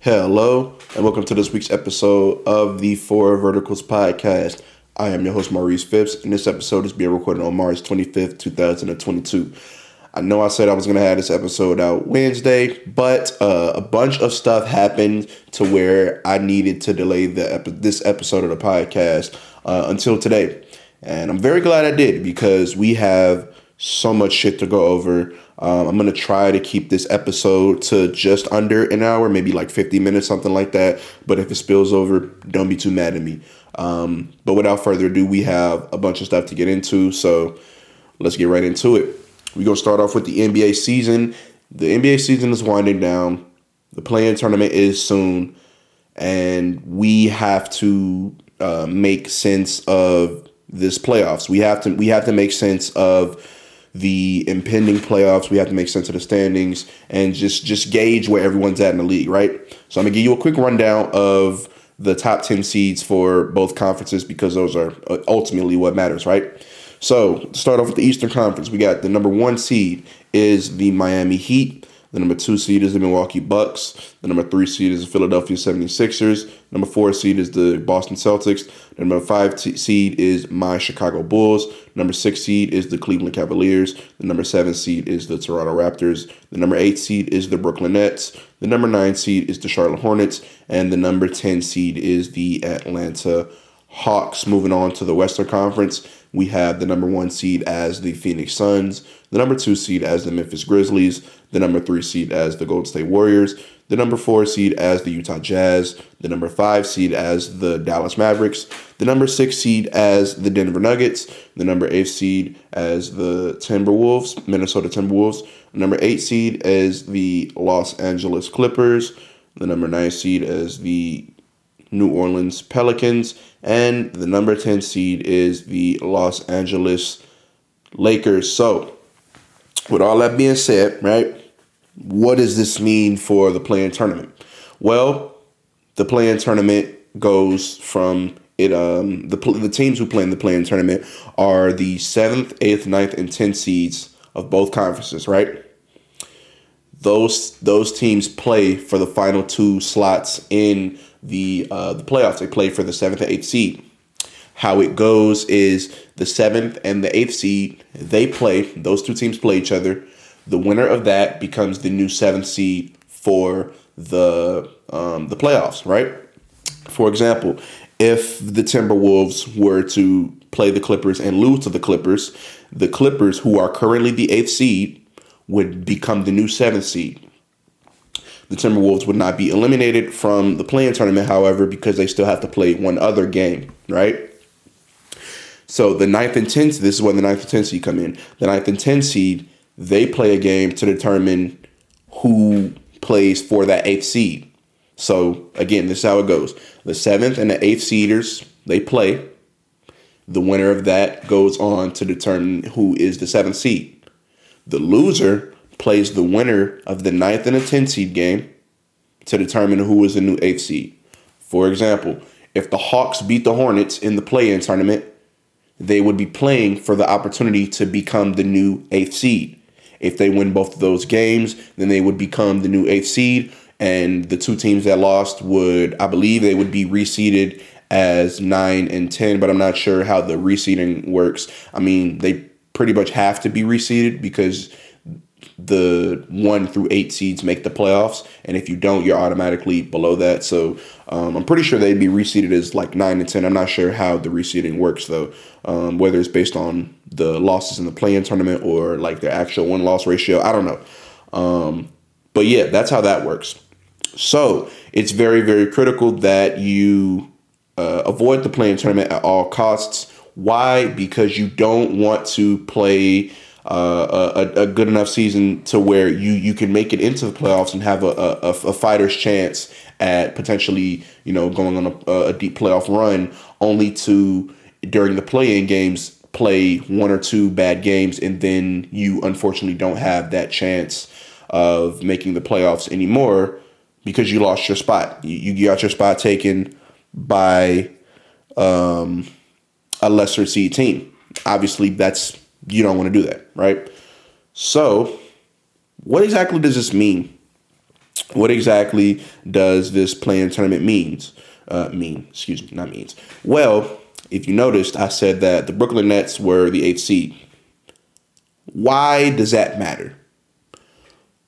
Hello, and welcome to this week's episode of the Four Verticals podcast. I am your host, Maurice Phipps, and this episode is being recorded on March 25th, 2022. I know I said I was going to have this episode out Wednesday, but uh, a bunch of stuff happened to where I needed to delay the epi- this episode of the podcast uh, until today. And I'm very glad I did because we have so much shit to go over. Um, I'm to try to keep this episode to just under an hour, maybe like 50 minutes, something like that. But if it spills over, don't be too mad at me. Um, but without further ado, we have a bunch of stuff to get into. So let's get right into it. We're to start off with the NBA season. The NBA season is winding down. The play-in tournament is soon. And we have to uh, make sense of this playoffs. We have to we have to make sense of the impending playoffs. We have to make sense of the standings and just just gauge where everyone's at in the league, right? So I'm gonna give you a quick rundown of the top ten seeds for both conferences because those are uh, ultimately what matters, right? So start off with the Eastern Conference, we got the number one seed is the Miami Heat. The number two seed is the Milwaukee Bucks. The number three seed is the Philadelphia 76ers. Number four seed is the Boston Celtics. The number five t- seed is my Chicago Bulls. The Number six seed is the Cleveland Cavaliers. The number seven seed is the Toronto Raptors. The number eight seed is the Brooklyn Nets. The number nine seed is the Charlotte Hornets. And the number 10 seed is the Atlanta Hawks. Moving on to the Western Conference, we have the number one seed as the Phoenix Suns, the number two seed as the Memphis Grizzlies, the number three seed as the Golden State Warriors, the number four seed as the Utah Jazz, the number five seed as the Dallas Mavericks, the number six seed as the Denver Nuggets, the number eight seed as the Timberwolves, Minnesota Timberwolves, the number eight seed as the Los Angeles Clippers, the number nine seed as the New Orleans Pelicans, and the number 10 seed is the Los Angeles Lakers. So, with all that being said, right, what does this mean for the play-in tournament? Well, the play-in tournament goes from it um the the teams who play in the play-in tournament are the 7th, 8th, 9th and 10th seeds of both conferences, right? Those those teams play for the final two slots in the uh, the playoffs. They play for the seventh and eighth seed. How it goes is the seventh and the eighth seed they play. Those two teams play each other. The winner of that becomes the new seventh seed for the um, the playoffs. Right. For example, if the Timberwolves were to play the Clippers and lose to the Clippers, the Clippers, who are currently the eighth seed, would become the new seventh seed. The Timberwolves would not be eliminated from the play-in tournament, however, because they still have to play one other game, right? So the ninth and tenth, this is when the ninth and tenth seed come in. The ninth and tenth seed, they play a game to determine who plays for that eighth seed. So again, this is how it goes. The seventh and the eighth seeders, they play. The winner of that goes on to determine who is the seventh seed. The loser plays the winner of the ninth and a 10th seed game to determine who is the new eighth seed. For example, if the Hawks beat the Hornets in the play in tournament, they would be playing for the opportunity to become the new eighth seed. If they win both of those games, then they would become the new eighth seed. And the two teams that lost would, I believe, they would be reseeded as nine and 10, but I'm not sure how the reseeding works. I mean, they pretty much have to be reseeded because the one through eight seeds make the playoffs, and if you don't, you're automatically below that. So um, I'm pretty sure they'd be reseeded as like nine and ten. I'm not sure how the reseeding works though, um, whether it's based on the losses in the play-in tournament or like their actual win loss ratio. I don't know, um, but yeah, that's how that works. So it's very very critical that you uh, avoid the play-in tournament at all costs. Why? Because you don't want to play a, a good enough season to where you you can make it into the playoffs and have a, a, a fighter's chance at potentially you know going on a, a deep playoff run, only to during the play-in games play one or two bad games and then you unfortunately don't have that chance of making the playoffs anymore because you lost your spot. You, you got your spot taken by um, a lesser seed team. Obviously, that's you don't want to do that, right? So, what exactly does this mean? what exactly does this play-in tournament means? Uh, mean, excuse me, not means. Well, if you noticed, I said that the Brooklyn Nets were the eighth seed. Why does that matter?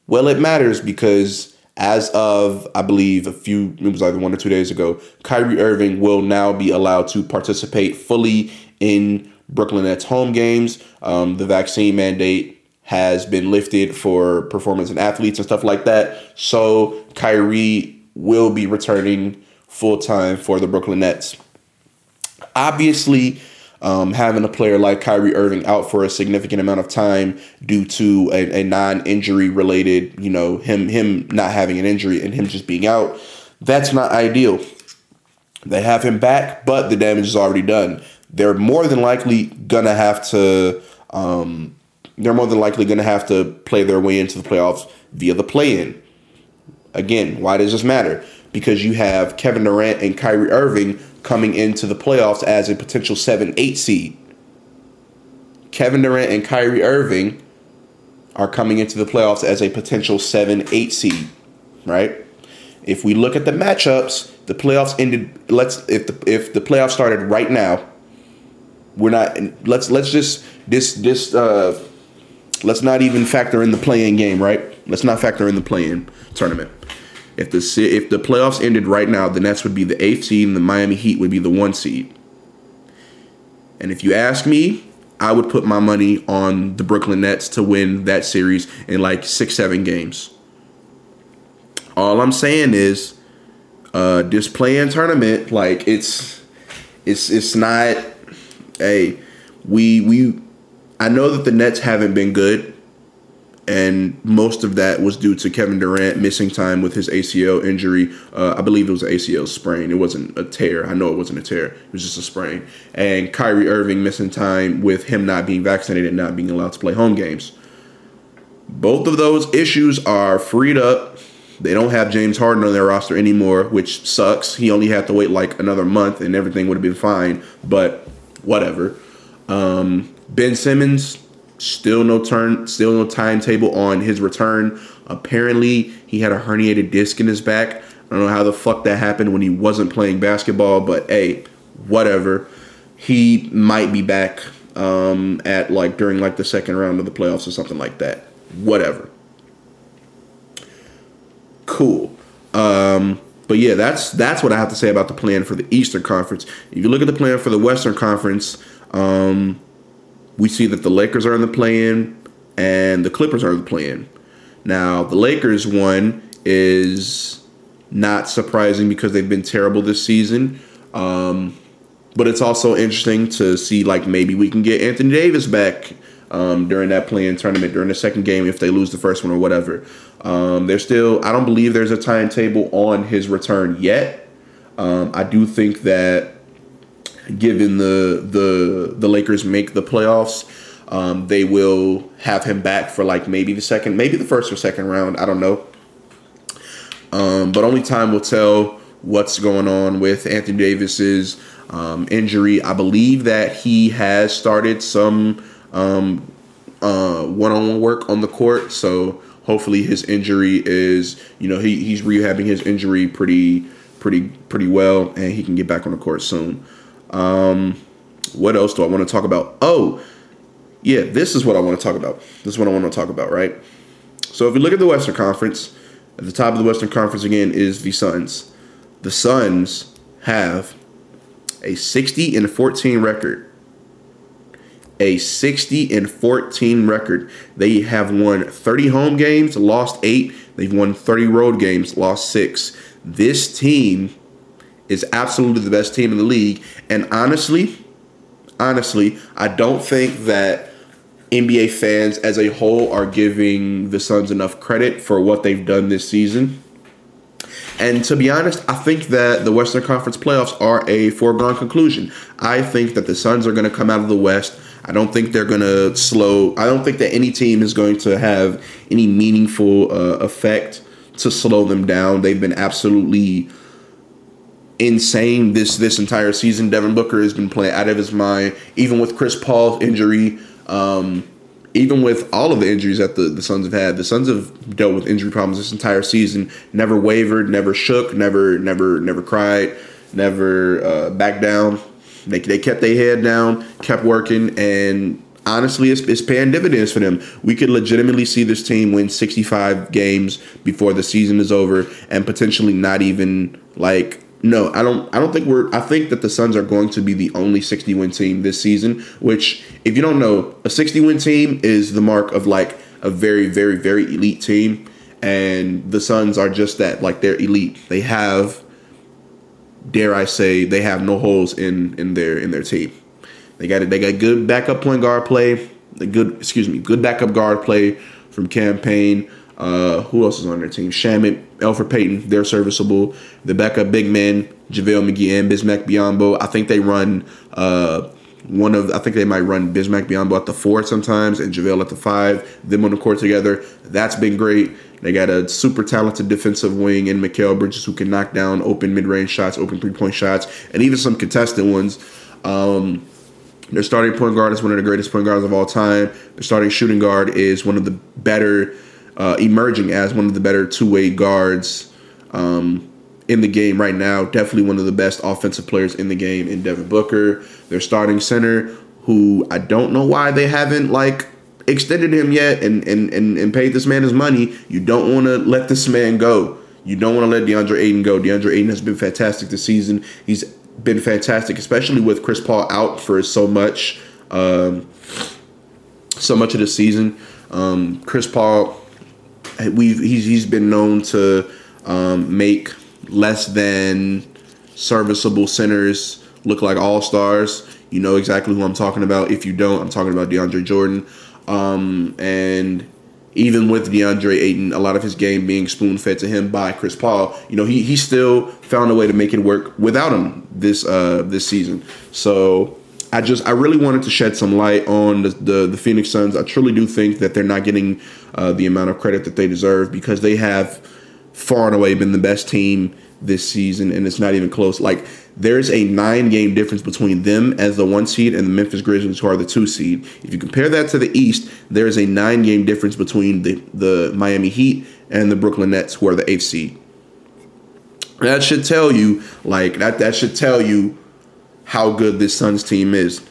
Well, it matters because as of I believe a few it was either one or two days ago, Kyrie Irving will now be allowed to participate fully in Brooklyn Nets home games. Um, the vaccine mandate has been lifted for performance and athletes and stuff like that. So Kyrie will be returning full time for the Brooklyn Nets. Obviously, um, having a player like Kyrie Irving out for a significant amount of time due to a, a non-injury related, you know, him him not having an injury and him just being out, that's not ideal. They have him back, but the damage is already done. They're more than likely gonna have to. Um, they're more than likely gonna have to play their way into the playoffs via the play-in. Again, why does this matter? Because you have Kevin Durant and Kyrie Irving coming into the playoffs as a potential 7 8 seed. Kevin Durant and Kyrie Irving are coming into the playoffs as a potential 7 8 seed, right? If we look at the matchups, the playoffs ended let's if the if the playoffs started right now, we're not let's let's just this this uh let's not even factor in the play-in game, right? Let's not factor in the play-in tournament. If the if the playoffs ended right now, the Nets would be the eighth seed and the Miami Heat would be the one seed. And if you ask me, I would put my money on the Brooklyn Nets to win that series in like six, seven games. All I'm saying is, uh, this play-in tournament, like it's, it's, it's not. Hey, we we, I know that the Nets haven't been good and most of that was due to Kevin Durant missing time with his ACL injury. Uh, I believe it was an ACL sprain. It wasn't a tear. I know it wasn't a tear. It was just a sprain. And Kyrie Irving missing time with him not being vaccinated and not being allowed to play home games. Both of those issues are freed up. They don't have James Harden on their roster anymore, which sucks. He only had to wait like another month and everything would have been fine, but whatever. Um, ben Simmons Still no turn, still no timetable on his return. Apparently, he had a herniated disc in his back. I don't know how the fuck that happened when he wasn't playing basketball, but hey, whatever. He might be back um, at like during like the second round of the playoffs or something like that. Whatever. Cool. Um, but yeah, that's that's what I have to say about the play-in for the Eastern Conference. If you look at the play-in for the Western Conference, um, we see that the Lakers are in the play-in and the Clippers are in the play-in. Now, the Lakers one is not surprising because they've been terrible this season. Um, but it's also interesting to see like maybe we can get Anthony Davis back um, during that play-in tournament during the second game if they lose the first one or whatever. Um, there's still I don't believe there's a timetable on his return yet. Um, I do think that given the the the Lakers make the playoffs, um, they will have him back for like maybe the second, maybe the first or second round. I don't know. Um, but only time will tell what's going on with Anthony Davis's um, injury. I believe that he has started some um, uh, one-on-one work on the court, so hopefully his injury is you know he, he's rehabbing his injury pretty pretty pretty well, and he can get back on the court soon. Um, what else do I want to talk about? Oh, yeah, this is what I want to talk about. This is what I want to talk about, right? So if you look at the Western Conference, at the top of the Western Conference again is the Suns. The Suns have a 60 and 14 record. A 60 and 14 record. They have won 30 home games, lost 8. They've won 30 road games, lost 6. This team is absolutely the best team in the league. And honestly, honestly, I don't think that NBA fans as a whole are giving the Suns enough credit for what they've done this season. And to be honest, I think that the Western Conference playoffs are a foregone conclusion. I think that the Suns are going to come out of the West. I don't think they're going to slow. I don't think that any team is going to have any meaningful uh, effect to slow them down. They've been absolutely insane this this entire season. Devin Booker has been playing out of his mind, even with Chris Paul's injury. Um, even with all of the injuries that the, the Suns have had, the Suns have dealt with injury problems this entire season. Never wavered, never shook, never never never cried, never uh, backed down. They, they kept their head down, kept working, and honestly, it's, it's paying dividends for them. We could legitimately see this team win 65 games before the season is over, and potentially not even like no, I don't. I don't think we're. I think that the Suns are going to be the only 60 win team this season. Which, if you don't know, a 60 win team is the mark of like a very, very, very elite team, and the Suns are just that. Like they're elite. They have, dare I say, they have no holes in in their in their team. They got it. They got good backup point guard play. The good, excuse me, good backup guard play from Cam Payne. Uh, who else is on their team? Shamet, Elfrid Payton, they're serviceable. The backup big men, JaVale McGee and Bismack Biyombo. I think they run uh, one of I think they might run Bismack Biyombo at the four sometimes and JaVale at the five. Them on the court together. That's been great. They got a super talented defensive wing in Mikal Bridges who can knock down open mid range shots, open three point shots, and even some contested ones. Um, their starting point guard is one of the greatest point guards of all time. Their starting shooting guard is one of the better uh, emerging as one of the better two way guards um, in the game right now. Definitely one of the best offensive players in the game in Devin Booker. Their starting center, who I don't know why they haven't like extended him yet and and and, and paid this man his money. You don't want to let this man go. You don't want to let DeAndre Ayton go. DeAndre Ayton has been fantastic this season. He's been fantastic, especially with Chris Paul out for so much, um, so much of the season. Um, Chris Paul we've he's he's been known to um, make less than serviceable centers look like all stars. You know exactly who I'm talking about. If you don't, I'm talking about DeAndre Jordan. Um, and even with DeAndre Ayton, a lot of his game being spoon fed to him by Chris Paul, you know, he he still found a way to make it work without him this uh this season. So I just I really wanted to shed some light on the, the, the Phoenix Suns. I truly do think that they're not getting uh, the amount of credit that they deserve because they have far and away been the best team this season, and it's not even close. Like there's a nine game difference between them as the one seed and the Memphis Grizzlies, who are the two seed. If you compare that to the East, there is a nine game difference between the the Miami Heat and the Brooklyn Nets, who are the eighth seed. That should tell you, like that. That should tell you how good this Suns team is.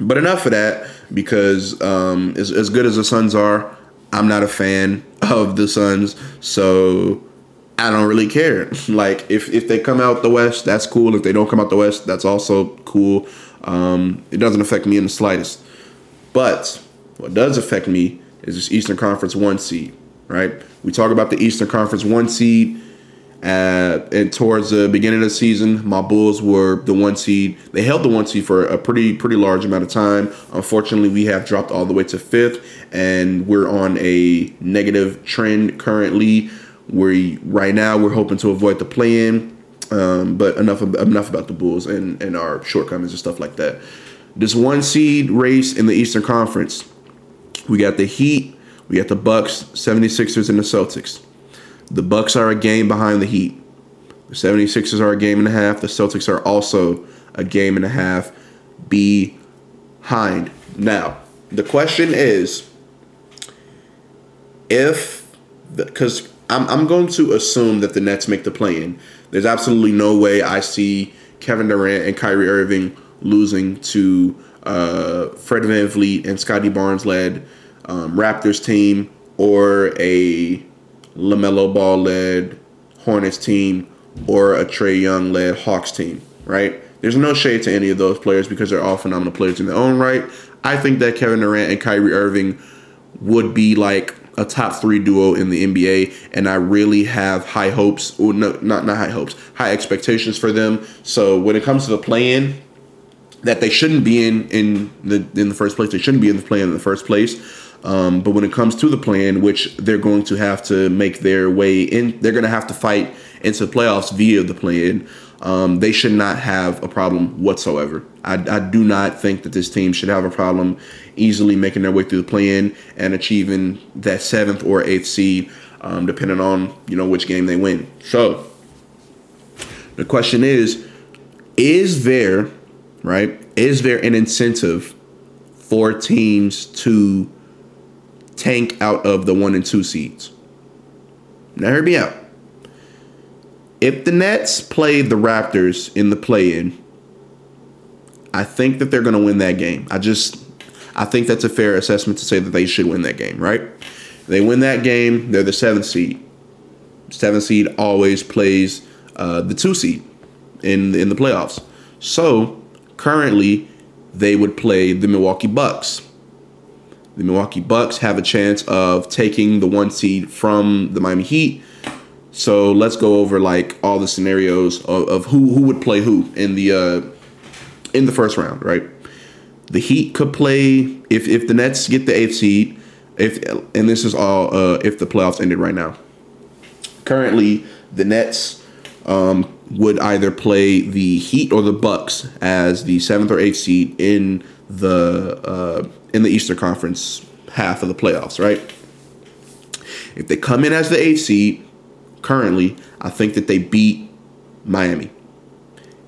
But enough of that because um, as, as good as the Suns are, I'm not a fan of the Suns, so I don't really care. Like if if they come out the West, that's cool. If they don't come out the West, that's also cool. Um, it doesn't affect me in the slightest. But what does affect me is this Eastern Conference one seed, right? We talk about the Eastern Conference one seed uh, and towards the beginning of the season, my Bulls were the one seed. They held the one seed for a pretty pretty large amount of time. Unfortunately, we have dropped all the way to fifth, and we're on a negative trend currently. We right now we're hoping to avoid the play-in, um, but enough enough about the Bulls and and our shortcomings and stuff like that. This one seed race in the Eastern Conference, we got the Heat, we got the Bucks, 76ers, and the Celtics. The Bucks are a game behind the Heat. The 76ers are a game and a half. The Celtics are also a game and a half behind. Now, the question is if because I'm, I'm going to assume that the Nets make the play in. There's absolutely no way I see Kevin Durant and Kyrie Irving losing to uh, Fred VanVleet and Scottie Barnes led um, Raptors team or a LaMelo Ball led Hornets team or a Trae Young led Hawks team, right? There's no shade to any of those players because they're all phenomenal players in their own right. I think that Kevin Durant and Kyrie Irving would be like a top three duo in the NBA, and I really have high hopes, or no, not not high hopes, high expectations for them. So when it comes to the play-in, that they shouldn't be in in the in the first place, they shouldn't be in the play in the first place. Um, but when it comes to the play-in, which they're going to have to make their way in, they're going to have to fight into the playoffs via the play-in. Um, they should not have a problem whatsoever. I, I, do not think that this team should have a problem easily making their way through the play-in and achieving that seventh or eighth seed, um, depending on you know which game they win. So the question is: Is there right? Is there an incentive for teams to tank out of the one and two seeds. Now, hear me out. If the Nets play the Raptors in the play in, I think that they're going to win that game. I just, I think that's a fair assessment to say that they should win that game, right? They win that game, they're the seventh seed. Seventh seed always plays uh, the two seed in in the playoffs. So currently, they would play the Milwaukee Bucks. The Milwaukee Bucks have a chance of taking the one seed from the Miami Heat. So let's go over like all the scenarios of, of who who would play who in the uh, in the first round, right? The Heat could play if if the Nets get the eighth seed, if and this is all uh, if the playoffs ended right now. Currently, the Nets um, would either play the Heat or the Bucks as the seventh or eighth seed in the uh, in the Eastern Conference half of the playoffs, right? If they come in as the eighth seed, currently, I think that they beat Miami.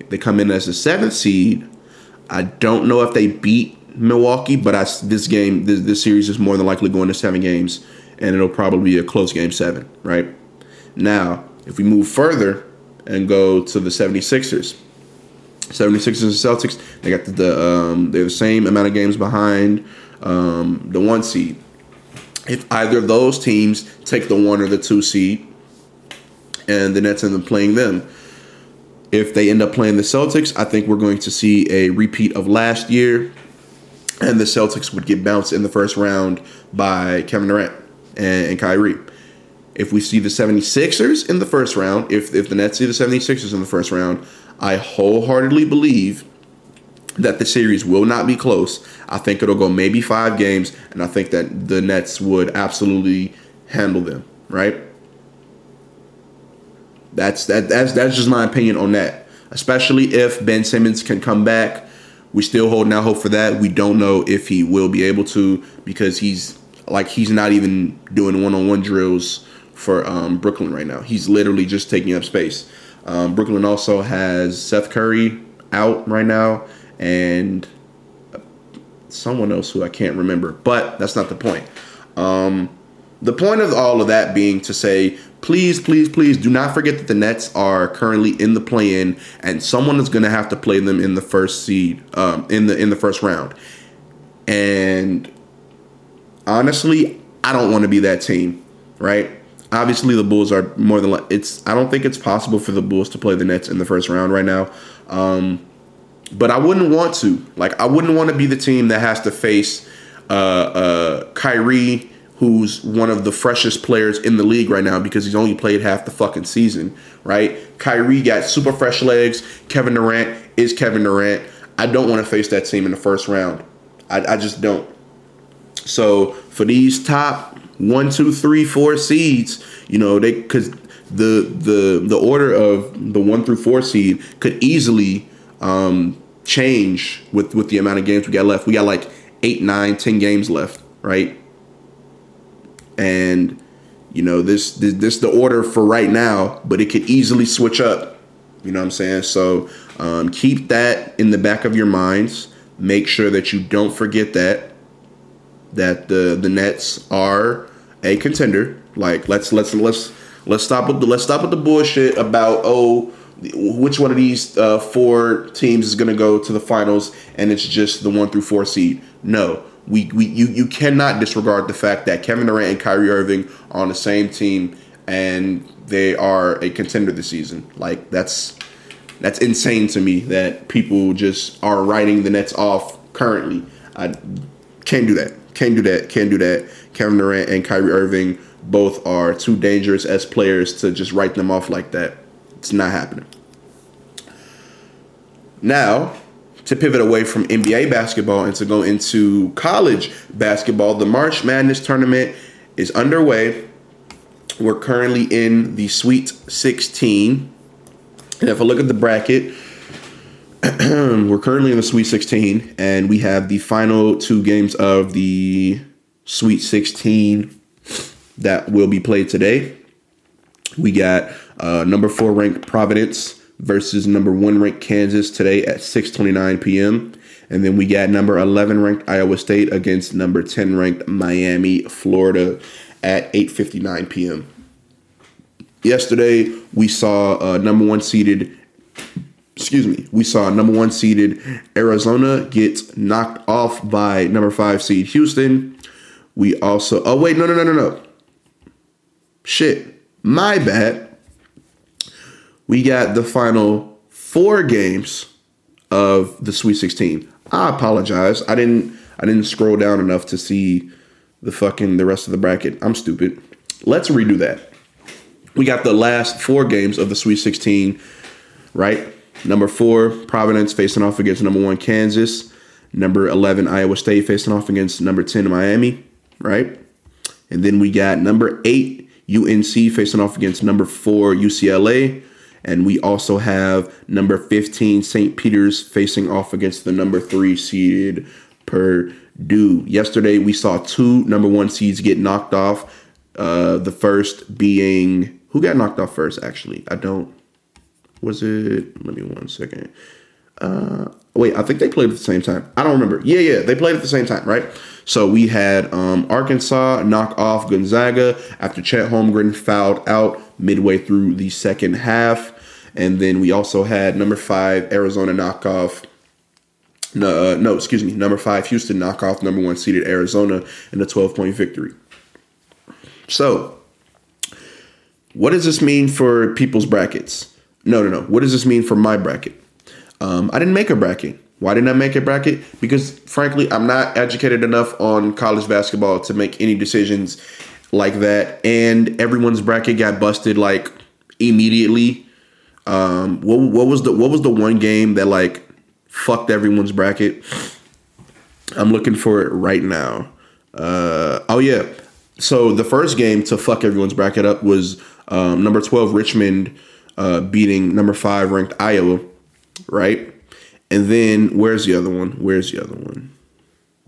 If they come in as the seventh seed, I don't know if they beat Milwaukee, but I, this game, this, this series is more than likely going to seven games, and it'll probably be a close game seven, right? Now, if we move further and go to the 76ers, 76ers and Celtics, they got the, the um, they're the same amount of games behind um, the one seed. If either of those teams take the one or the two seed, and the Nets end up playing them, if they end up playing the Celtics, I think we're going to see a repeat of last year, and the Celtics would get bounced in the first round by Kevin Durant and, and Kyrie. If we see the 76ers in the first round, if, if the Nets see the 76ers in the first round, I wholeheartedly believe that the series will not be close. I think it'll go maybe five games, and I think that the Nets would absolutely handle them, right? That's that that's that's just my opinion on that. Especially if Ben Simmons can come back. We still holding out hope for that. We don't know if he will be able to because he's like he's not even doing one-on-one drills for um, Brooklyn right now. He's literally just taking up space. Um, Brooklyn also has Seth Curry out right now and someone else who I can't remember, but that's not the point. Um, the point of all of that being to say, please, please, please do not forget that the Nets are currently in the play-in, and someone is going to have to play them in the first seed, um, in the in the first round. And honestly, I don't want to be that team, right? Obviously, the Bulls are more than it's. I don't think it's possible for the Bulls to play the Nets in the first round right now. Um, but I wouldn't want to. Like, I wouldn't want to be the team that has to face uh, uh, Kyrie who's one of the freshest players in the league right now because he's only played half the fucking season, right? Kyrie got super fresh legs. Kevin Durant is Kevin Durant. I don't want to face that team in the first round. I, I just don't. So for these top one, two, three, four seeds, you know, they because the the the order of the one through four seed could easily um, change with with the amount of games we got left. We got like eight, nine, ten games left, right? and you know this, this this the order for right now, but it could easily switch up. You know what I'm saying? So um, keep that in the back of your minds. Make sure that you don't forget that that the the Nets are a contender. Like let's let's let's let's stop with the let's stop with the bullshit about oh which one of these uh, four teams is going to go to the finals and it's just the one through four seed. No, we, we you, you cannot disregard the fact that Kevin Durant and Kyrie Irving are on the same team and they are a contender this season. Like that's that's insane to me that people just are writing the Nets off currently. I can't do that. Can't do that. Can't do that. Kevin Durant and Kyrie Irving both are too dangerous as players to just write them off like that. It's not happening. Now, to pivot away from NBA basketball and to go into college basketball, the March Madness tournament is underway. We're currently in the Sweet 16. And if I look at the bracket, we're currently in the Sweet 16, and we have the final two games of the Sweet 16 that will be played today. We got uh, number four ranked Providence versus number one ranked Kansas today at 6:29 p.m. And then we got number 11 ranked Iowa State against number 10 ranked Miami, Florida at 8:59 p.m. Yesterday, we saw uh, number 1 seeded excuse me, we saw number 1 seeded Arizona get knocked off by number 5 seed Houston. We also Oh wait, no no no no no. Shit. My bad. We got the final 4 games of the Sweet 16. I apologize. I didn't I didn't scroll down enough to see the fucking the rest of the bracket. I'm stupid. Let's redo that. We got the last four games of the Sweet 16, right? Number four, Providence facing off against number one, Kansas. Number 11, Iowa State facing off against number 10, Miami, right? And then we got number eight, UNC facing off against number four, UCLA. And we also have number 15, St. Peter's, facing off against the number three seeded Purdue. Yesterday, we saw two number one seeds get knocked off. Uh, the first being, who got knocked off first, actually? I don't. Was it, let me one second. Uh, wait, I think they played at the same time. I don't remember. Yeah, yeah, they played at the same time, right? So we had um, Arkansas knock off Gonzaga after Chet Holmgren fouled out midway through the second half. And then we also had number five, Arizona knock off. No, uh, no, excuse me. Number five, Houston knock off number one seeded Arizona in a 12 point victory. So, what does this mean for people's brackets? No, no, no. What does this mean for my bracket? Um, I didn't make a bracket. Why didn't I make a bracket? Because frankly, I'm not educated enough on college basketball to make any decisions like that. And everyone's bracket got busted like immediately. Um, what what was the what was the one game that like fucked everyone's bracket? I'm looking for it right now. Uh, oh yeah. So the first game to fuck everyone's bracket up was um, number 12 Richmond uh, beating number five ranked Iowa, right? And then where's the other one? Where's the other one?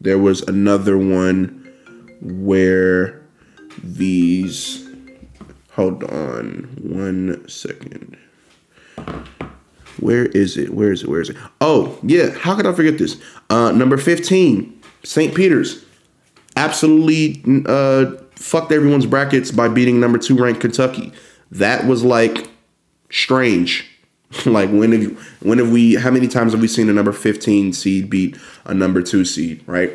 There was another one where these. Hold on one second. Where is it? Where is it? Where is it? Oh, yeah. How could I forget this? Uh, number 15, St. Peter's. Absolutely uh, fucked everyone's brackets by beating number two ranked Kentucky. That was like strange. like when have you, when have we how many times have we seen a number 15 seed beat a number 2 seed, right?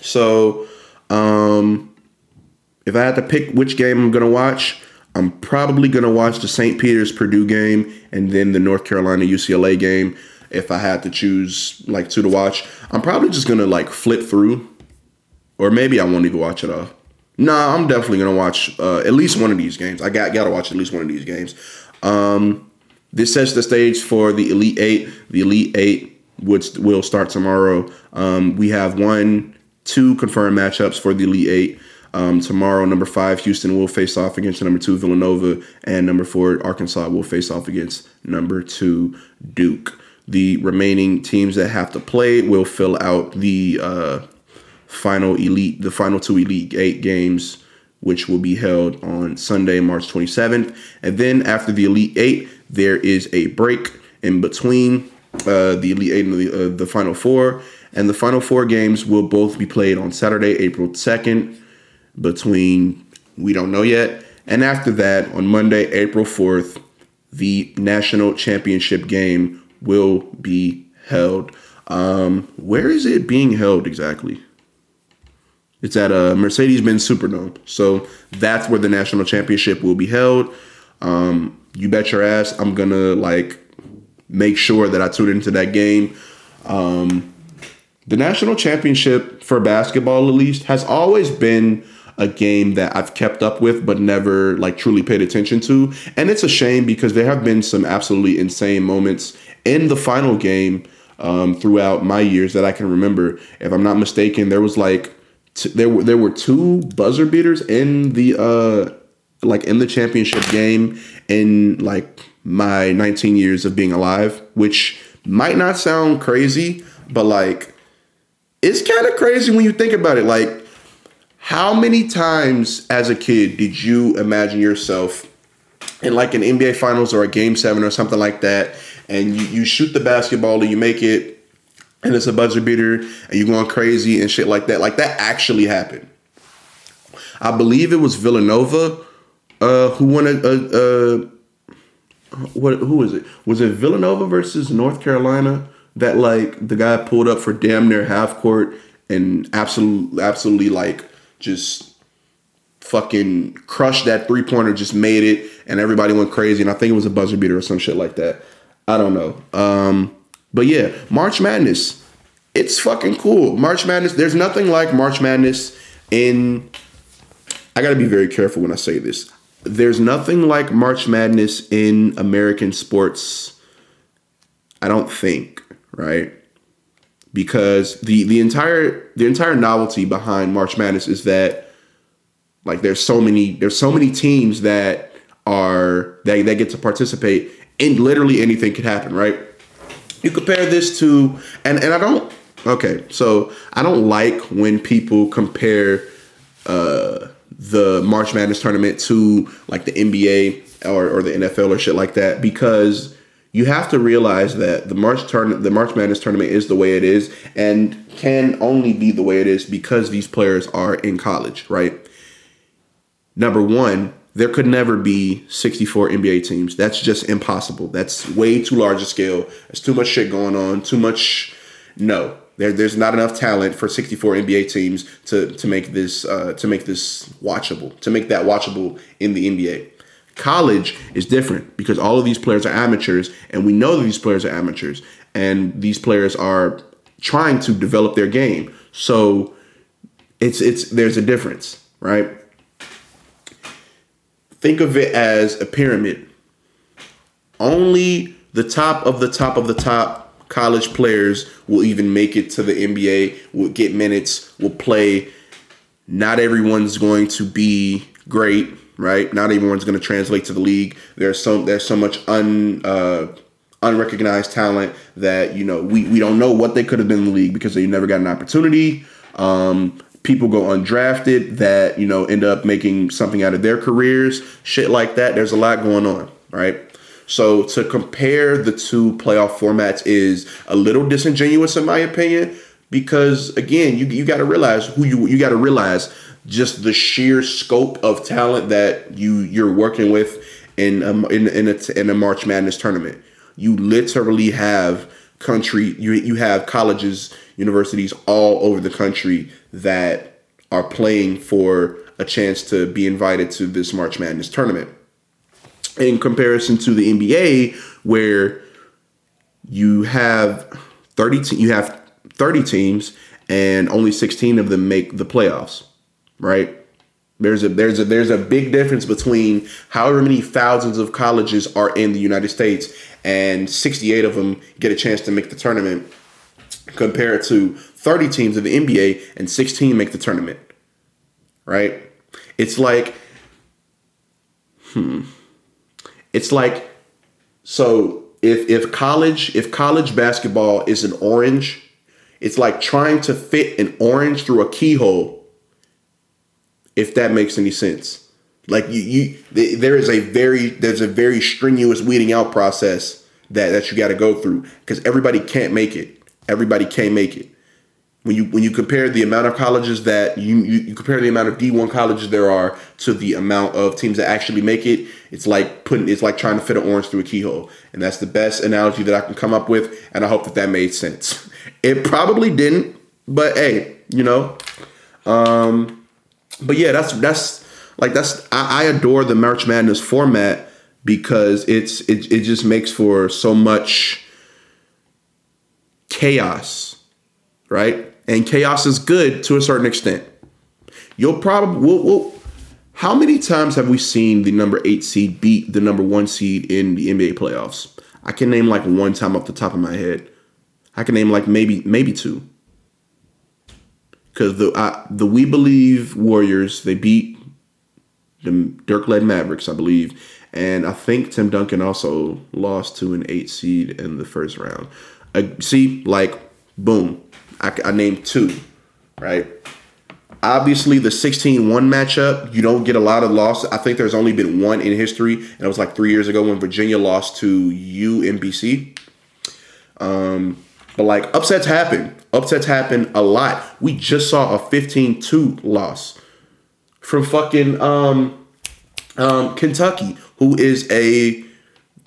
So, um if I had to pick which game I'm going to watch, I'm probably going to watch the St. Peter's Purdue game and then the North Carolina UCLA game if I had to choose like two to watch. I'm probably just going to like flip through or maybe I won't even watch it all. Nah, I'm definitely gonna watch uh, at least one of these games. I got gotta watch at least one of these games. Um, this sets the stage for the Elite Eight. The Elite Eight which will start tomorrow. Um, we have one, two confirmed matchups for the Elite Eight. Um, tomorrow, number five Houston will face off against number two Villanova, and number four Arkansas will face off against number two Duke. The remaining teams that have to play will fill out the uh, final elite, the final two Elite Eight games, which will be held on Sunday, March 27th. And then after the Elite Eight, there is a break in between uh, the Elite Eight and the, uh, the Final Four. And the Final Four games will both be played on Saturday, April 2nd, between, we don't know yet. And after that, on Monday, April 4th, the national championship game will be held. Um, where is it being held exactly? It's at a Mercedes Benz Superdome. So that's where the national championship will be held. Um, you bet your ass I'm to like make sure that I tune into that game. Um, the national championship for basketball, at least, has always been a game that I've kept up with but never like truly paid attention to. And it's a shame because there have been some absolutely insane moments in the final game um, throughout my years that I can remember. If I'm not mistaken, there was like t- there were there were two buzzer beaters in the uh like in the championship game in like my 19 years of being alive, which might not sound crazy, but like it's kind of crazy when you think about it. Like, how many times as a kid did you imagine yourself in like an NBA finals or a game seven or something like that, and you, you shoot the basketball and you make it and it's a buzzer beater and you're going crazy and shit like that. Like that actually happened. I believe it was Villanova uh, who won a, a, a what who was it? Was it Villanova versus North Carolina that like the guy pulled up for damn near half court and absolutely absolutely like just fucking crushed that three pointer, just made it, and everybody went crazy. And I think it was a buzzer beater or some shit like that. I don't know. Um, but yeah, March Madness. It's fucking cool. March Madness. There's nothing like March Madness in. I got to be very careful when I say this. There's nothing like March Madness in American sports. I don't think, right? Because the the entire the entire novelty behind March Madness is that like there's so many there's so many teams that are that, that get to participate and literally anything could happen, right? You compare this to and and I don't okay, so I don't like when people compare uh the March Madness tournament to like the NBA or, or the NFL or shit like that because you have to realize that the March turn the March Madness tournament is the way it is and can only be the way it is because these players are in college, right? Number one, there could never be 64 NBA teams. That's just impossible. That's way too large a scale. There's too much shit going on. Too much. No, there, there's not enough talent for 64 NBA teams to to make this uh, to make this watchable. To make that watchable in the NBA. College is different because all of these players are amateurs, and we know that these players are amateurs, and these players are trying to develop their game. So it's it's there's a difference, right? think of it as a pyramid. Only the top of the top of the top college players will even make it to the NBA, will get minutes, will play. Not everyone's going to be great, right? Not everyone's going to translate to the league. There's so there's so much un uh, unrecognized talent that you know we we don't know what they could have been in the league because they never got an opportunity. Um, people go undrafted that you know end up making something out of their careers shit like that there's a lot going on right so to compare the two playoff formats is a little disingenuous in my opinion because again you, you got to realize who you you got to realize just the sheer scope of talent that you you're working with in a, in in a, in a March Madness tournament you literally have country you you have colleges universities all over the country that are playing for a chance to be invited to this March Madness tournament. In comparison to the NBA, where you have 30 te- you have 30 teams and only 16 of them make the playoffs, right? There's a there's a there's a big difference between however many thousands of colleges are in the United States and 68 of them get a chance to make the tournament compared to 30 teams of the NBA and 16 make the tournament. Right? It's like, hmm. It's like, so if if college if college basketball is an orange, it's like trying to fit an orange through a keyhole. If that makes any sense, like you you there is a very there's a very strenuous weeding out process that that you got to go through because everybody can't make it. Everybody can't make it. When you when you compare the amount of colleges that you, you, you compare the amount of D one colleges there are to the amount of teams that actually make it, it's like putting it's like trying to fit an orange through a keyhole, and that's the best analogy that I can come up with, and I hope that that made sense. It probably didn't, but hey, you know, um, but yeah, that's that's like that's I, I adore the March Madness format because it's it, it just makes for so much chaos, right? And chaos is good to a certain extent. You'll probably we'll, we'll, how many times have we seen the number eight seed beat the number one seed in the NBA playoffs? I can name like one time off the top of my head. I can name like maybe maybe two. Because the uh, the We Believe Warriors they beat the Dirk led Mavericks, I believe, and I think Tim Duncan also lost to an eight seed in the first round. Uh, see, like, boom, I, I named two, right? Obviously, the 16 1 matchup, you don't get a lot of losses. I think there's only been one in history, and it was like three years ago when Virginia lost to UMBC. Um, But like upsets happen. Upsets happen a lot. We just saw a 15-2 loss from fucking um, um, Kentucky, who is a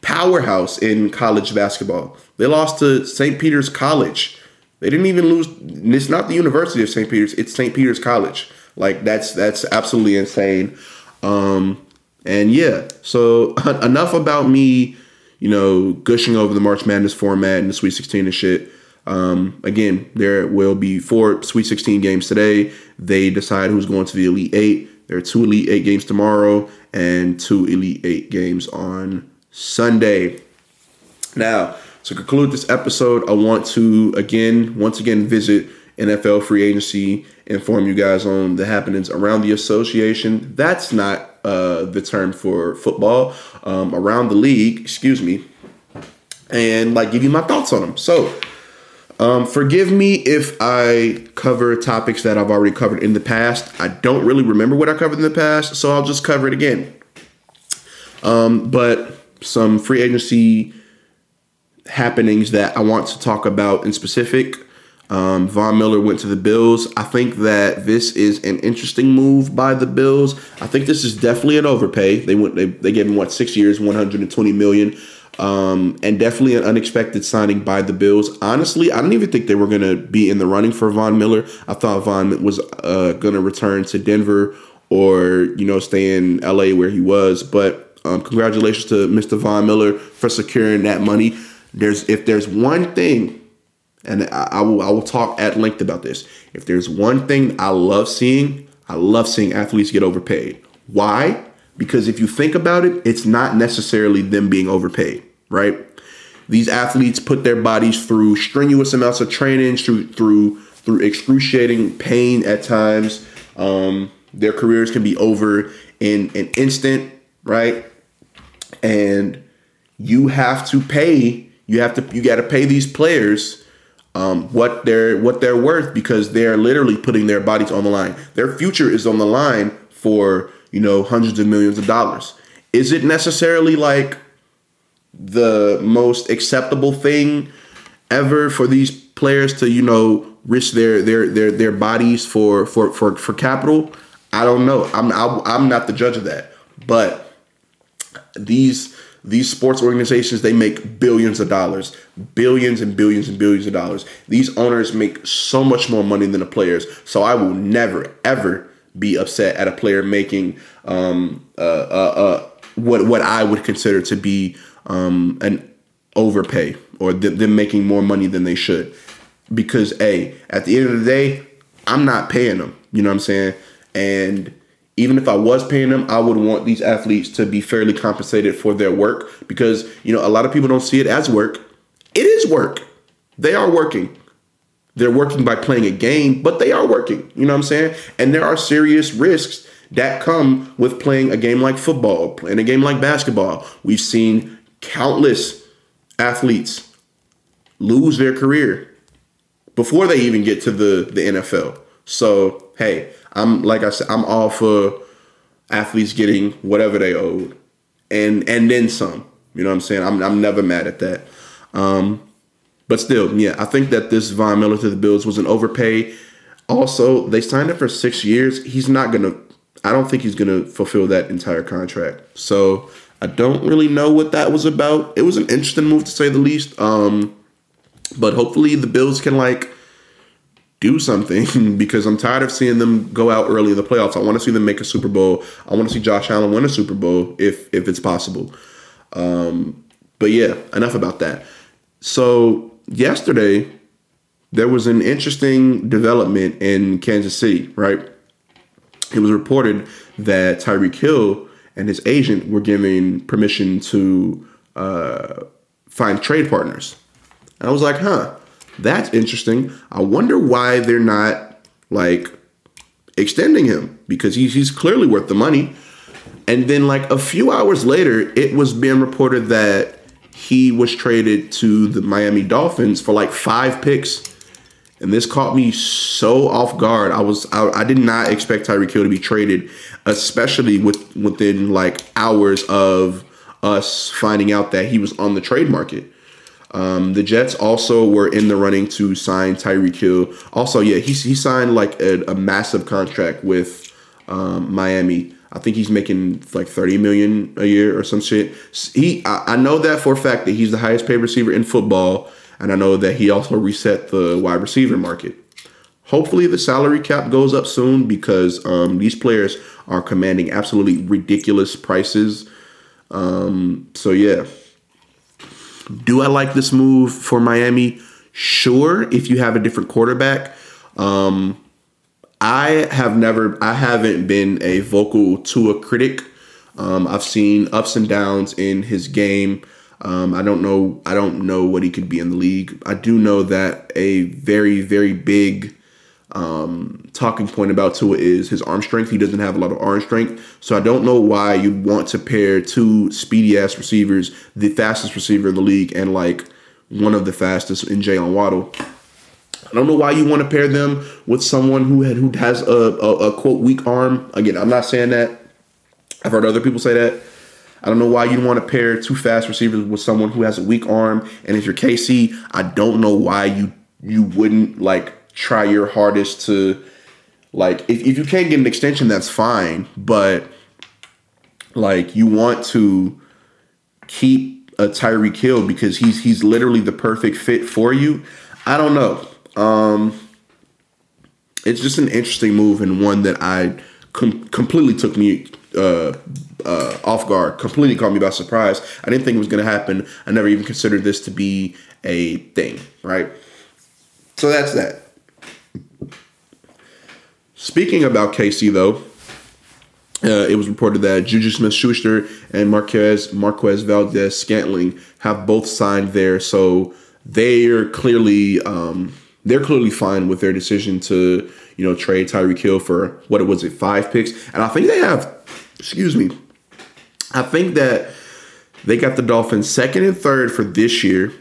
powerhouse in college basketball. They lost to St. Peter's College. They didn't even lose. It's not the University of St. Peter's. It's St. Peter's College. Like that's that's absolutely insane. Um, and yeah, so enough about me, you know, gushing over the March Madness format and the Sweet 16 and shit. Um, again, there will be four Sweet 16 games today. They decide who's going to the Elite Eight. There are two Elite Eight games tomorrow and two Elite Eight games on Sunday. Now, to conclude this episode, I want to again, once again, visit NFL free agency, inform you guys on the happenings around the association. That's not uh, the term for football, um, around the league, excuse me, and like give you my thoughts on them. So, um, forgive me if I cover topics that I've already covered in the past. I don't really remember what I covered in the past, so I'll just cover it again. Um, but some free agency happenings that I want to talk about in specific. Um, Von Miller went to the Bills. I think that this is an interesting move by the Bills. I think this is definitely an overpay. They went they, they gave him what six years, 120 million. Um, and definitely an unexpected signing by the Bills. Honestly, I don't even think they were going to be in the running for Von Miller. I thought Von was uh, going to return to Denver or you know stay in LA where he was. But um, congratulations to Mr. Von Miller for securing that money. There's if there's one thing, and I, I will I will talk at length about this. If there's one thing I love seeing, I love seeing athletes get overpaid. Why? Because if you think about it, it's not necessarily them being overpaid right? These athletes put their bodies through strenuous amounts of training, through through through excruciating pain at times. Um, their careers can be over in an instant, right? And you have to pay. You have to. You got to pay these players um, what they're what they're worth because they're literally putting their bodies on the line. Their future is on the line for you know hundreds of millions of dollars. Is it necessarily like the most acceptable thing ever for these players to you know risk their their their their bodies for for for for capital i don't know i'm i'm not the judge of that but these these sports organizations they make billions of dollars billions and billions and billions of dollars these owners make so much more money than the players so i will never ever be upset at a player making um uh uh, uh what what i would consider to be um, an overpay or th- them making more money than they should. Because a at the end of the day, I'm not paying them. You know what I'm saying? And even if I was paying them, I would want these athletes to be fairly compensated for their work because you know a lot of people don't see it as work. It is work. They are working. They're working by playing a game, but they are working. You know what I'm saying? And there are serious risks that come with playing a game like football, playing a game like basketball. We've seen countless athletes lose their career before they even get to the, the NFL. So, hey, I'm like I said, I'm all for athletes getting whatever they owed and and then some. You know what I'm saying? I'm I'm never mad at that. Um, but still, yeah, I think that this Von Miller to the Bills was an overpay. Also, they signed him for six years. He's not gonna. I don't think he's gonna fulfill that entire contract. So I don't really know what that was about. It was an interesting move to say the least. Um, but hopefully the Bills can like do something because I'm tired of seeing them go out early in the playoffs. I want to see them make a Super Bowl. I want to see Josh Allen win a Super Bowl if if it's possible. Um, but yeah, enough about that. So yesterday there was an interesting development in Kansas City, right? It was reported that Tyreek Hill and his agent were given permission to uh, find trade partners. And I was like, huh, that's interesting. I wonder why they're not like extending him because he's, he's clearly worth the money. And then, like a few hours later, it was being reported that he was traded to the Miami Dolphins for like five picks and this caught me so off guard. I was I, I did not expect Tyreek Hill to be traded, especially with within like hours of us finding out that he was on the trade market. Um, the Jets also were in the running to sign Tyreek Hill. Also, yeah, he, he signed like a, a massive contract with um, Miami. I think he's making like 30 million a year or some shit. He, I, I know that for a fact that he's the highest paid receiver in football, and I know that he also reset the wide receiver market. Hopefully, the salary cap goes up soon because um, these players are commanding absolutely ridiculous prices. Um, so yeah, do I like this move for Miami? Sure, if you have a different quarterback. Um, I have never, I haven't been a vocal Tua critic. Um, I've seen ups and downs in his game. Um, I don't know, I don't know what he could be in the league. I do know that a very, very big um, talking point about Tua is his arm strength. He doesn't have a lot of arm strength, so I don't know why you'd want to pair two speedy ass receivers, the fastest receiver in the league, and like one of the fastest in Jaylen Waddle. I don't know why you want to pair them with someone who had who has a, a, a quote weak arm. Again, I'm not saying that. I've heard other people say that. I don't know why you want to pair two fast receivers with someone who has a weak arm. And if you're KC, I don't know why you you wouldn't like try your hardest to like if, if you can't get an extension that's fine but like you want to keep a Tyreek Hill because he's he's literally the perfect fit for you. I don't know. Um it's just an interesting move and one that I com- completely took me uh, uh, off guard, completely caught me by surprise. I didn't think it was going to happen. I never even considered this to be a thing, right? So that's that. Speaking about KC, though, uh, it was reported that Juju Smith Schuster and Marquez Marquez Valdes Scantling have both signed there, so they're clearly um, they're clearly fine with their decision to you know trade Tyreek Hill for what it was it five picks, and I think they have excuse me, I think that they got the Dolphins second and third for this year,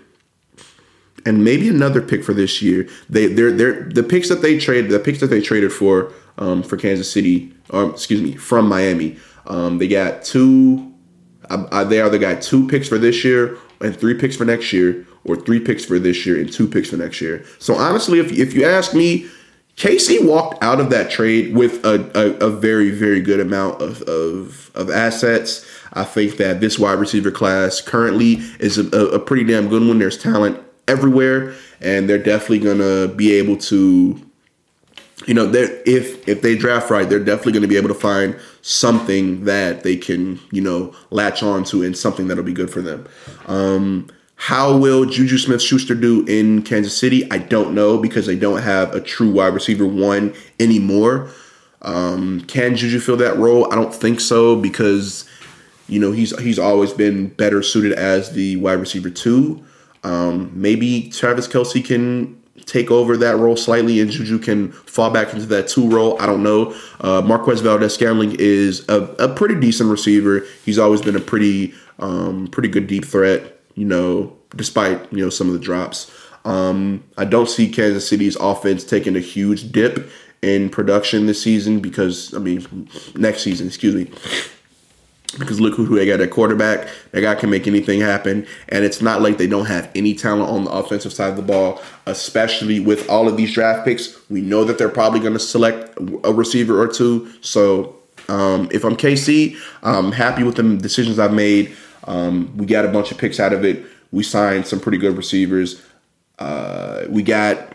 and maybe another pick for this year. They they're they're the picks that they traded the picks that they traded for um, for Kansas City, um, excuse me, from Miami. Um, they got two. They either got two picks for this year and three picks for next year, or three picks for this year and two picks for next year. So honestly, if if you ask me, KC walked out of that trade with a, a, a very, very good amount of, of, of, assets. I think that this wide receiver class currently is a, a pretty damn good one. There's talent everywhere, and they're definitely gonna be able to, you know, if if they draft right, they're definitely gonna be able to find something that they can, you know, latch on to and something that'll be good for them. Um, how will Juju Smith Schuster do in Kansas City? I don't know because they don't have a true wide receiver one anymore. Um, can Juju fill that role? I don't think so because you know he's he's always been better suited as the wide receiver two. Um, maybe Travis Kelce can take over that role slightly and Juju can fall back into that two role. I don't know. Uh, Marquez Valdes Scantling is a, a, pretty decent receiver. He's always been a pretty um, pretty good deep threat, you know, despite, you know, some of the drops. Um, I don't see Kansas City's offense taking a huge dip in production this season because, I mean, next season, excuse me because look who they got at quarterback. That guy can make anything happen. And it's not like they don't have any talent on the offensive side of the ball, especially with all of these draft picks. We know that they're probably going to select a receiver or two. So um, if I'm KC, I'm happy with the decisions I've made. Um, we got a bunch of picks out of it. We signed some pretty good receivers. Uh, we got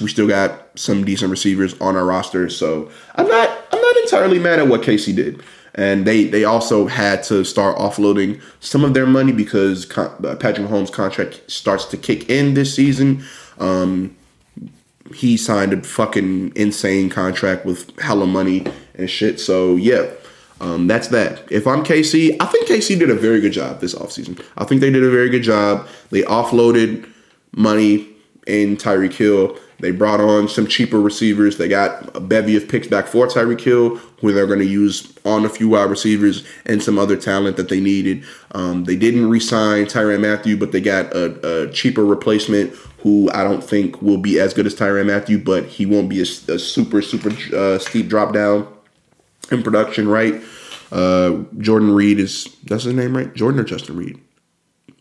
we still got some decent receivers on our roster. So I'm not I'm not entirely mad at what KC did and they they also had to start offloading some of their money because uh, Patrick Mahomes' contract starts to kick in this season. Um, he signed a fucking insane contract with hella money and shit. So yeah, um, that's that. If I'm KC, I think KC did a very good job this offseason. I think they did a very good job. They offloaded money in Tyreek Hill. They brought on some cheaper receivers. They got a bevy of picks back for Tyreek Hill, who they're going to use on a few wide receivers and some other talent that they needed. Um, they didn't re-sign Mathieu, but they got a, a, cheaper replacement who I don't think will be as good as Tyrann Mathieu, but he won't be a, a super super uh, steep drop down in production. Right? Uh, Jordan Reed is that's his name, right? Jordan or Justin Reid?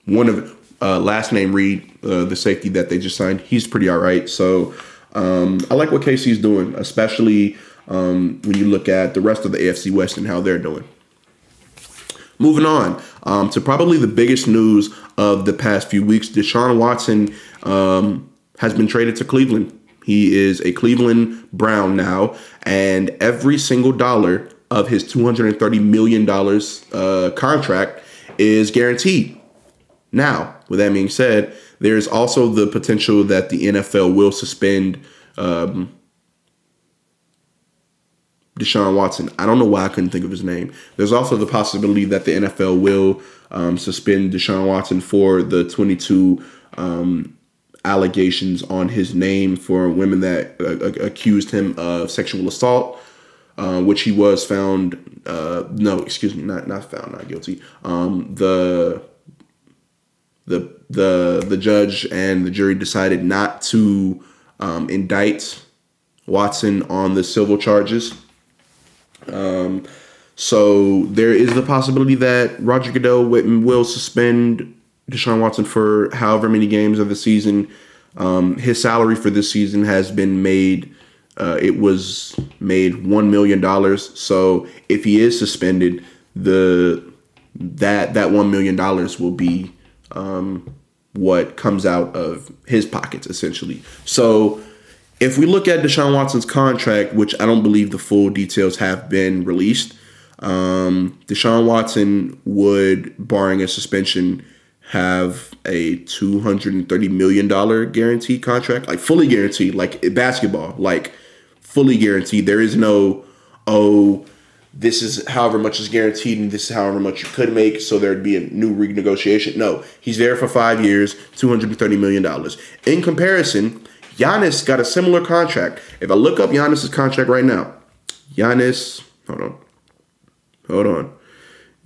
One of Uh, last name Reed, uh, the safety that they just signed, he's pretty all right. So um, I like what KC's doing, especially um, when you look at the rest of the AFC West and how they're doing. Moving on um, to probably the biggest news of the past few weeks, Deshaun Watson um, has been traded to Cleveland. He is a Cleveland Brown now, and every single dollar of his $230 million uh, contract is guaranteed. Now, with that being said, there's also the potential that the NFL will suspend um, Deshaun Watson. I don't know why I couldn't think of his name. There's also the possibility that the NFL will um, suspend Deshaun Watson for the 22 um, allegations on his name for women that uh, accused him of sexual assault, uh, which he was found. Uh, no, excuse me, not not found, not guilty. Um, the the the the judge and the jury decided not to um, indict Watson on the civil charges. Um, so there is the possibility that Roger Goodell will suspend Deshaun Watson for however many games of the season. Um, his salary for this season has been made. Uh, it was made one million dollars. So if he is suspended, the that that one million dollars will be um, what comes out of his pockets essentially. So if we look at Deshaun Watson's contract, which I don't believe the full details have been released, um, Deshaun Watson would, barring a suspension, have a two hundred and thirty million dollar guaranteed contract, like fully guaranteed, like basketball, like fully guaranteed. There is no oh this is however much is guaranteed and this is however much you could make so there'd be a new renegotiation. No he's there for five years $230 million in comparison Giannis got a similar contract. If i look up Giannis's contract right now Giannis hold on hold on.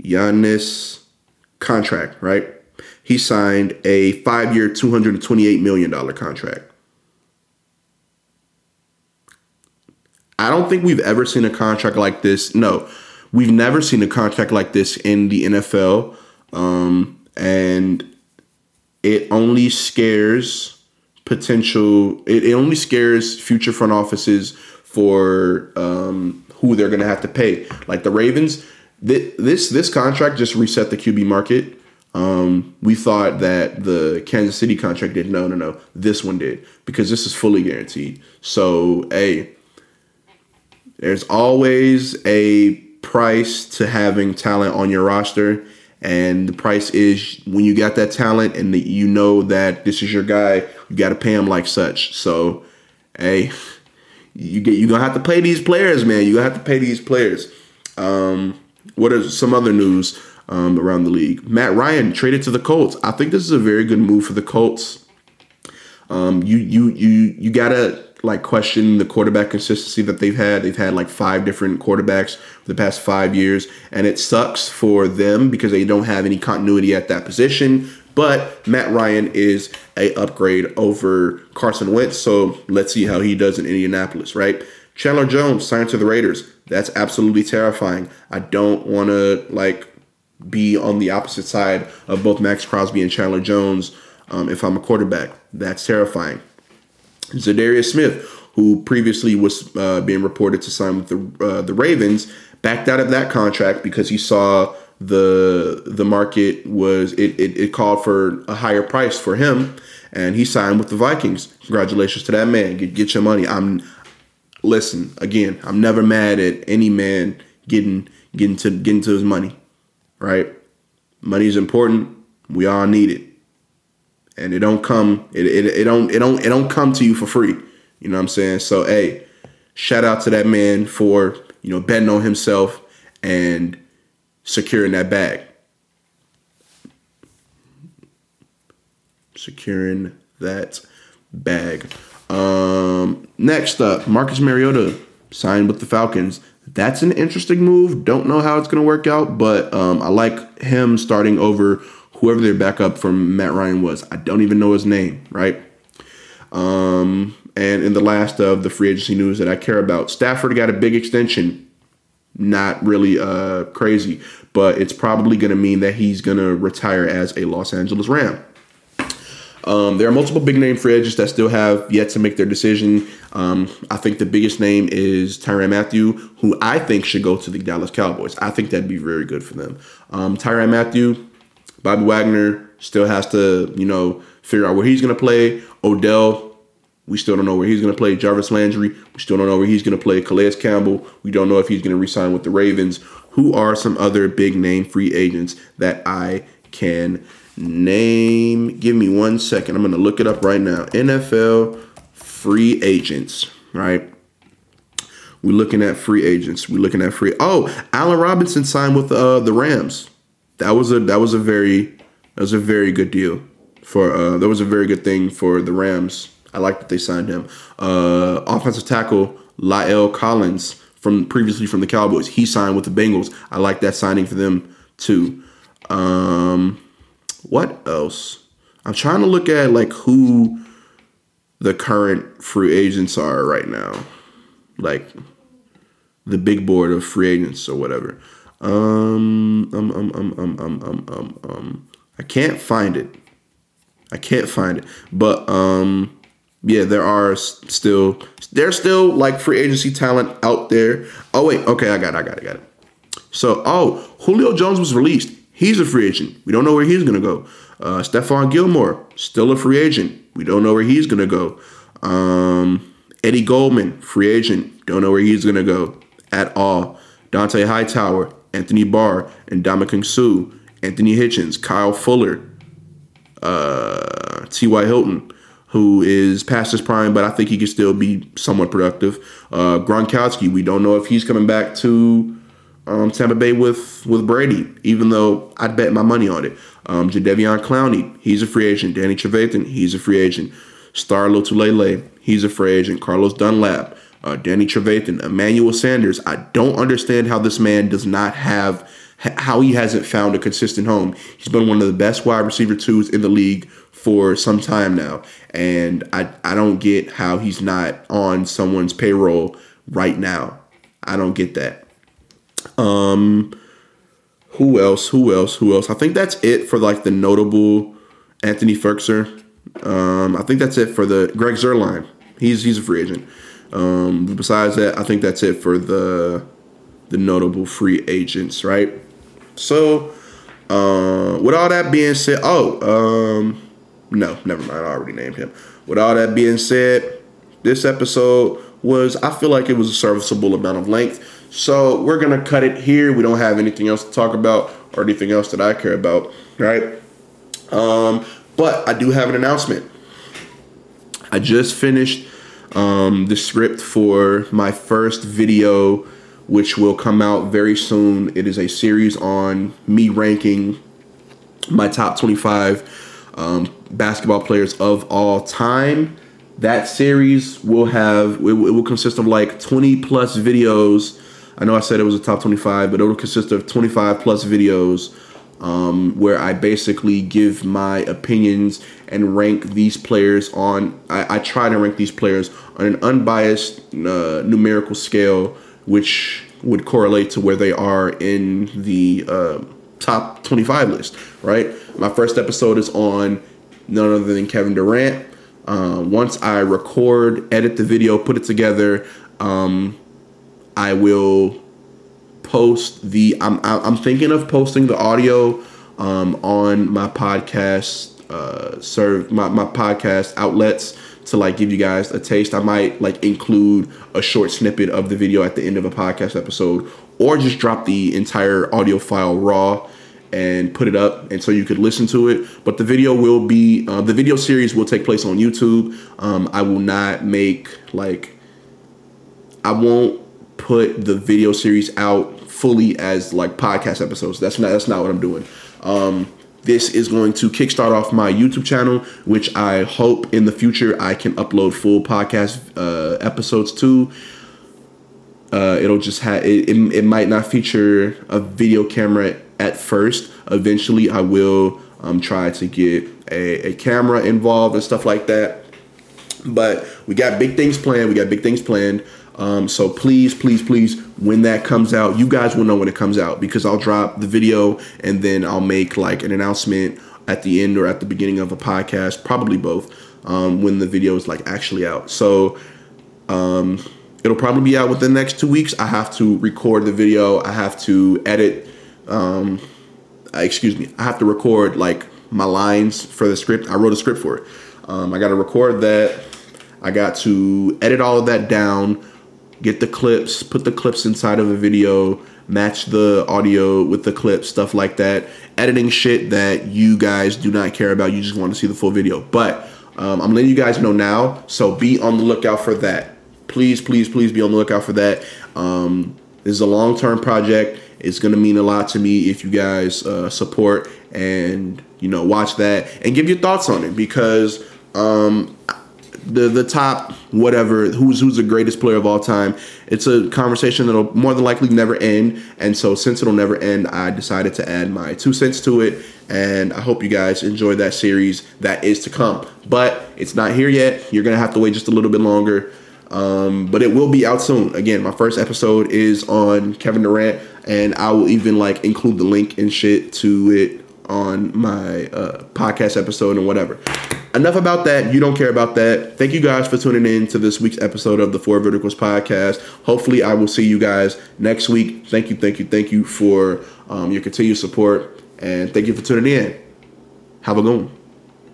Giannis contract right? He signed a five-year $228 million contract I don't think we've ever seen a contract like this. No, we've never seen a contract like this in the NFL. Um, and it only scares potential, it, it only scares future front offices for um, who they're going to have to pay. Like the Ravens, th- this this contract just reset the QB market. Um, we thought that the Kansas City contract did. No, no, no. This one did because this is fully guaranteed. So, hey, there's always a price to having talent on your roster. And the price is when you got that talent and the, you know that this is your guy, you got to pay him like such. So, hey, you get you gonna have to pay these players, man. You gonna have to pay these players. Um, what are some other news um, around the league? Matt Ryan traded to the Colts. I think this is a very good move for the Colts. Um, you you you you gotta like question the quarterback consistency that they've had. They've had like five different quarterbacks for the past five years, and it sucks for them because they don't have any continuity at that position. But Matt Ryan is a upgrade over Carson Wentz, so let's see how he does in Indianapolis, right? Chandler Jones signed to the Raiders. That's absolutely terrifying. I don't want to like be on the opposite side of both Maxx Crosby and Chandler Jones um, if I'm a quarterback. That's terrifying. Za'Darius Smith, who previously was uh, being reported to sign with the uh, the Ravens, backed out of that contract because he saw the the market was it, it, it called for a higher price for him, and he signed with the Vikings. Congratulations to that man. Get get your money. I'm listen again. I'm never mad at any man getting getting to getting to his money. Right, money is important. We all need it and it don't come it, it, it don't it don't it don't come to you for free. You know what I'm saying? So hey, shout out to that man for, you know, betting on himself and securing that bag. Securing that bag. Um, next up, Marcus Mariota signed with the Falcons. That's an interesting move. Don't know how it's going to work out, but um, I like him starting over whoever their backup from Matt Ryan was. I don't even know his name, right? Um, and in the last of the free agency news that I care about, Stafford got a big extension. Not really uh, crazy, but it's probably going to mean that he's going to retire as a Los Angeles Ram. Um, there are multiple big name free agents that still have yet to make their decision. Um, I think the biggest name is Tyrann Mathieu, who I think should go to the Dallas Cowboys. I think that'd be very good for them. Um, Tyrann Mathieu, Bobby Wagner still has to, you know, figure out where he's going to play. Odell, we still don't know where he's going to play. Jarvis Landry, we still don't know where he's going to play. Calais Campbell, we don't know if he's going to resign with the Ravens. Who are some other big name free agents that I can name? Give me one second. I'm going to look it up right now. NFL free agents, right? We're looking at free agents. We're looking at free. Oh, Allen Robinson signed with uh, the Rams. That was a that was a very that was a very good deal for. Uh, that was a very good thing for the Rams. I like that they signed him. Uh, offensive tackle La'el Collins from previously from the Cowboys. He signed with the Bengals. I like that signing for them too. Um, what else? I'm trying to look at like who the current free agents are right now, like the big board of free agents or whatever. Um, um, um, um, um, um, um, um, um. I can't find it. I can't find it, but um, yeah, there are still there's still like free agency talent out there. Oh wait, okay, I got it, I got it, I got it. So, oh, Julio Jones was released. He's a free agent. We don't know where he's gonna go. Uh, Stephon Gilmore, still a free agent. We don't know where he's gonna go. Um, Eddie Goldman, free agent. Don't know where he's gonna go at all. Dont'a Hightower, Anthony Barr, and Ndamukong Suh, Anthony Hitchens, Kyle Fuller, uh, T.Y. Hilton who is past his prime, but I think he can still be somewhat productive. Uh, Gronkowski, we don't know if he's coming back to um, Tampa Bay with with Brady, even though I'd bet my money on it. Um, Clowney, he's a free agent. Danny Trevathan, he's a free agent. Star Lotulelei, he's a free agent. Carlos Dunlap, uh, Danny Trevathan, Emmanuel Sanders. I don't understand how this man does not have how he hasn't found a consistent home. He's been one of the best wide receiver twos in the league for some time now. And I, I don't get how he's not on someone's payroll right now. I don't get that. Um who else? Who else? Who else? I think that's it for like the notable Anthony Firkser. Um, I think that's it for the Greg Zuerlein. He's he's a free agent. Um, besides that, I think that's it for the the notable free agents, right? So, uh, with all that being said, oh, um, no, never mind. I already named him. With all that being said, this episode was, I feel like it was a serviceable amount of length. So we're to cut it here. We don't have anything else to talk about or anything else that I care about, right? Um, but I do have an announcement. I just finished um, the script for my first video, which will come out very soon. It is a series on me ranking my top 25 um, basketball players of all time. That series will have it, will consist of like 20 plus videos. I know I said it was a top 25, but it will consist of 25 plus videos um, where I basically give my opinions and rank these players on. I, I try to rank these players on an unbiased uh, numerical scale, which would correlate to where they are in the uh, top 25 list. Right. My first episode is on none other than Kevin Durant. Uh, once I record, edit the video, put it together, um, I will post the. I'm I'm thinking of posting the audio um, on my podcast. Uh, serve my, my podcast outlets to like give you guys a taste. I might like include a short snippet of the video at the end of a podcast episode, or just drop the entire audio file raw and put it up and so you could listen to it but the video will be uh, the video series will take place on youtube um, i will not make like i won't put the video series out fully as like podcast episodes that's not that's not what i'm doing um, this is going to kickstart off my youtube channel which i hope in the future i can upload full podcast uh, episodes to uh, it'll just have it, it, it might not feature a video camera at first. Eventually, I will um, try to get a, a camera involved and stuff like that. But we got big things planned. We got big things planned. Um, so please, please, please, when that comes out, you guys will know when it comes out because I'll drop the video and then I'll make like an announcement at the end or at the beginning of a podcast, probably both, um, when the video is like actually out. So um, it'll probably be out within the next two weeks. I have to record the video. I have to edit. Um, excuse me. I have to record like my lines for the script. I wrote a script for it. Um, I got to record that. I got to edit all of that down, get the clips, put the clips inside of a video, match the audio with the clips, stuff like that. Editing shit that you guys do not care about. You just want to see the full video. But um, I'm letting you guys know now, so be on the lookout for that. Please, please, please be on the lookout for that. Um, this is a long term project. It's going to mean a lot to me if you guys uh, support and you know watch that and give your thoughts on it because um, the the top whatever who's who's the greatest player of all time. It's a conversation that'll more than likely never end, and so since it'll never end, I decided to add my two cents to it. And I hope you guys enjoy that series that is to come. But it's not here yet. You're gonna have to wait just a little bit longer. Um, but it will be out soon. Again, my first episode is on Kevin Durant, and I will even like include the link and shit to it on my uh, podcast episode and whatever. Enough about that. You don't care about that. Thank you guys for tuning in to this week's episode of the Four Verticals podcast. Hopefully, I will see you guys next week. Thank you, thank you, thank you for um, your continued support, and thank you for tuning in. Have a good one.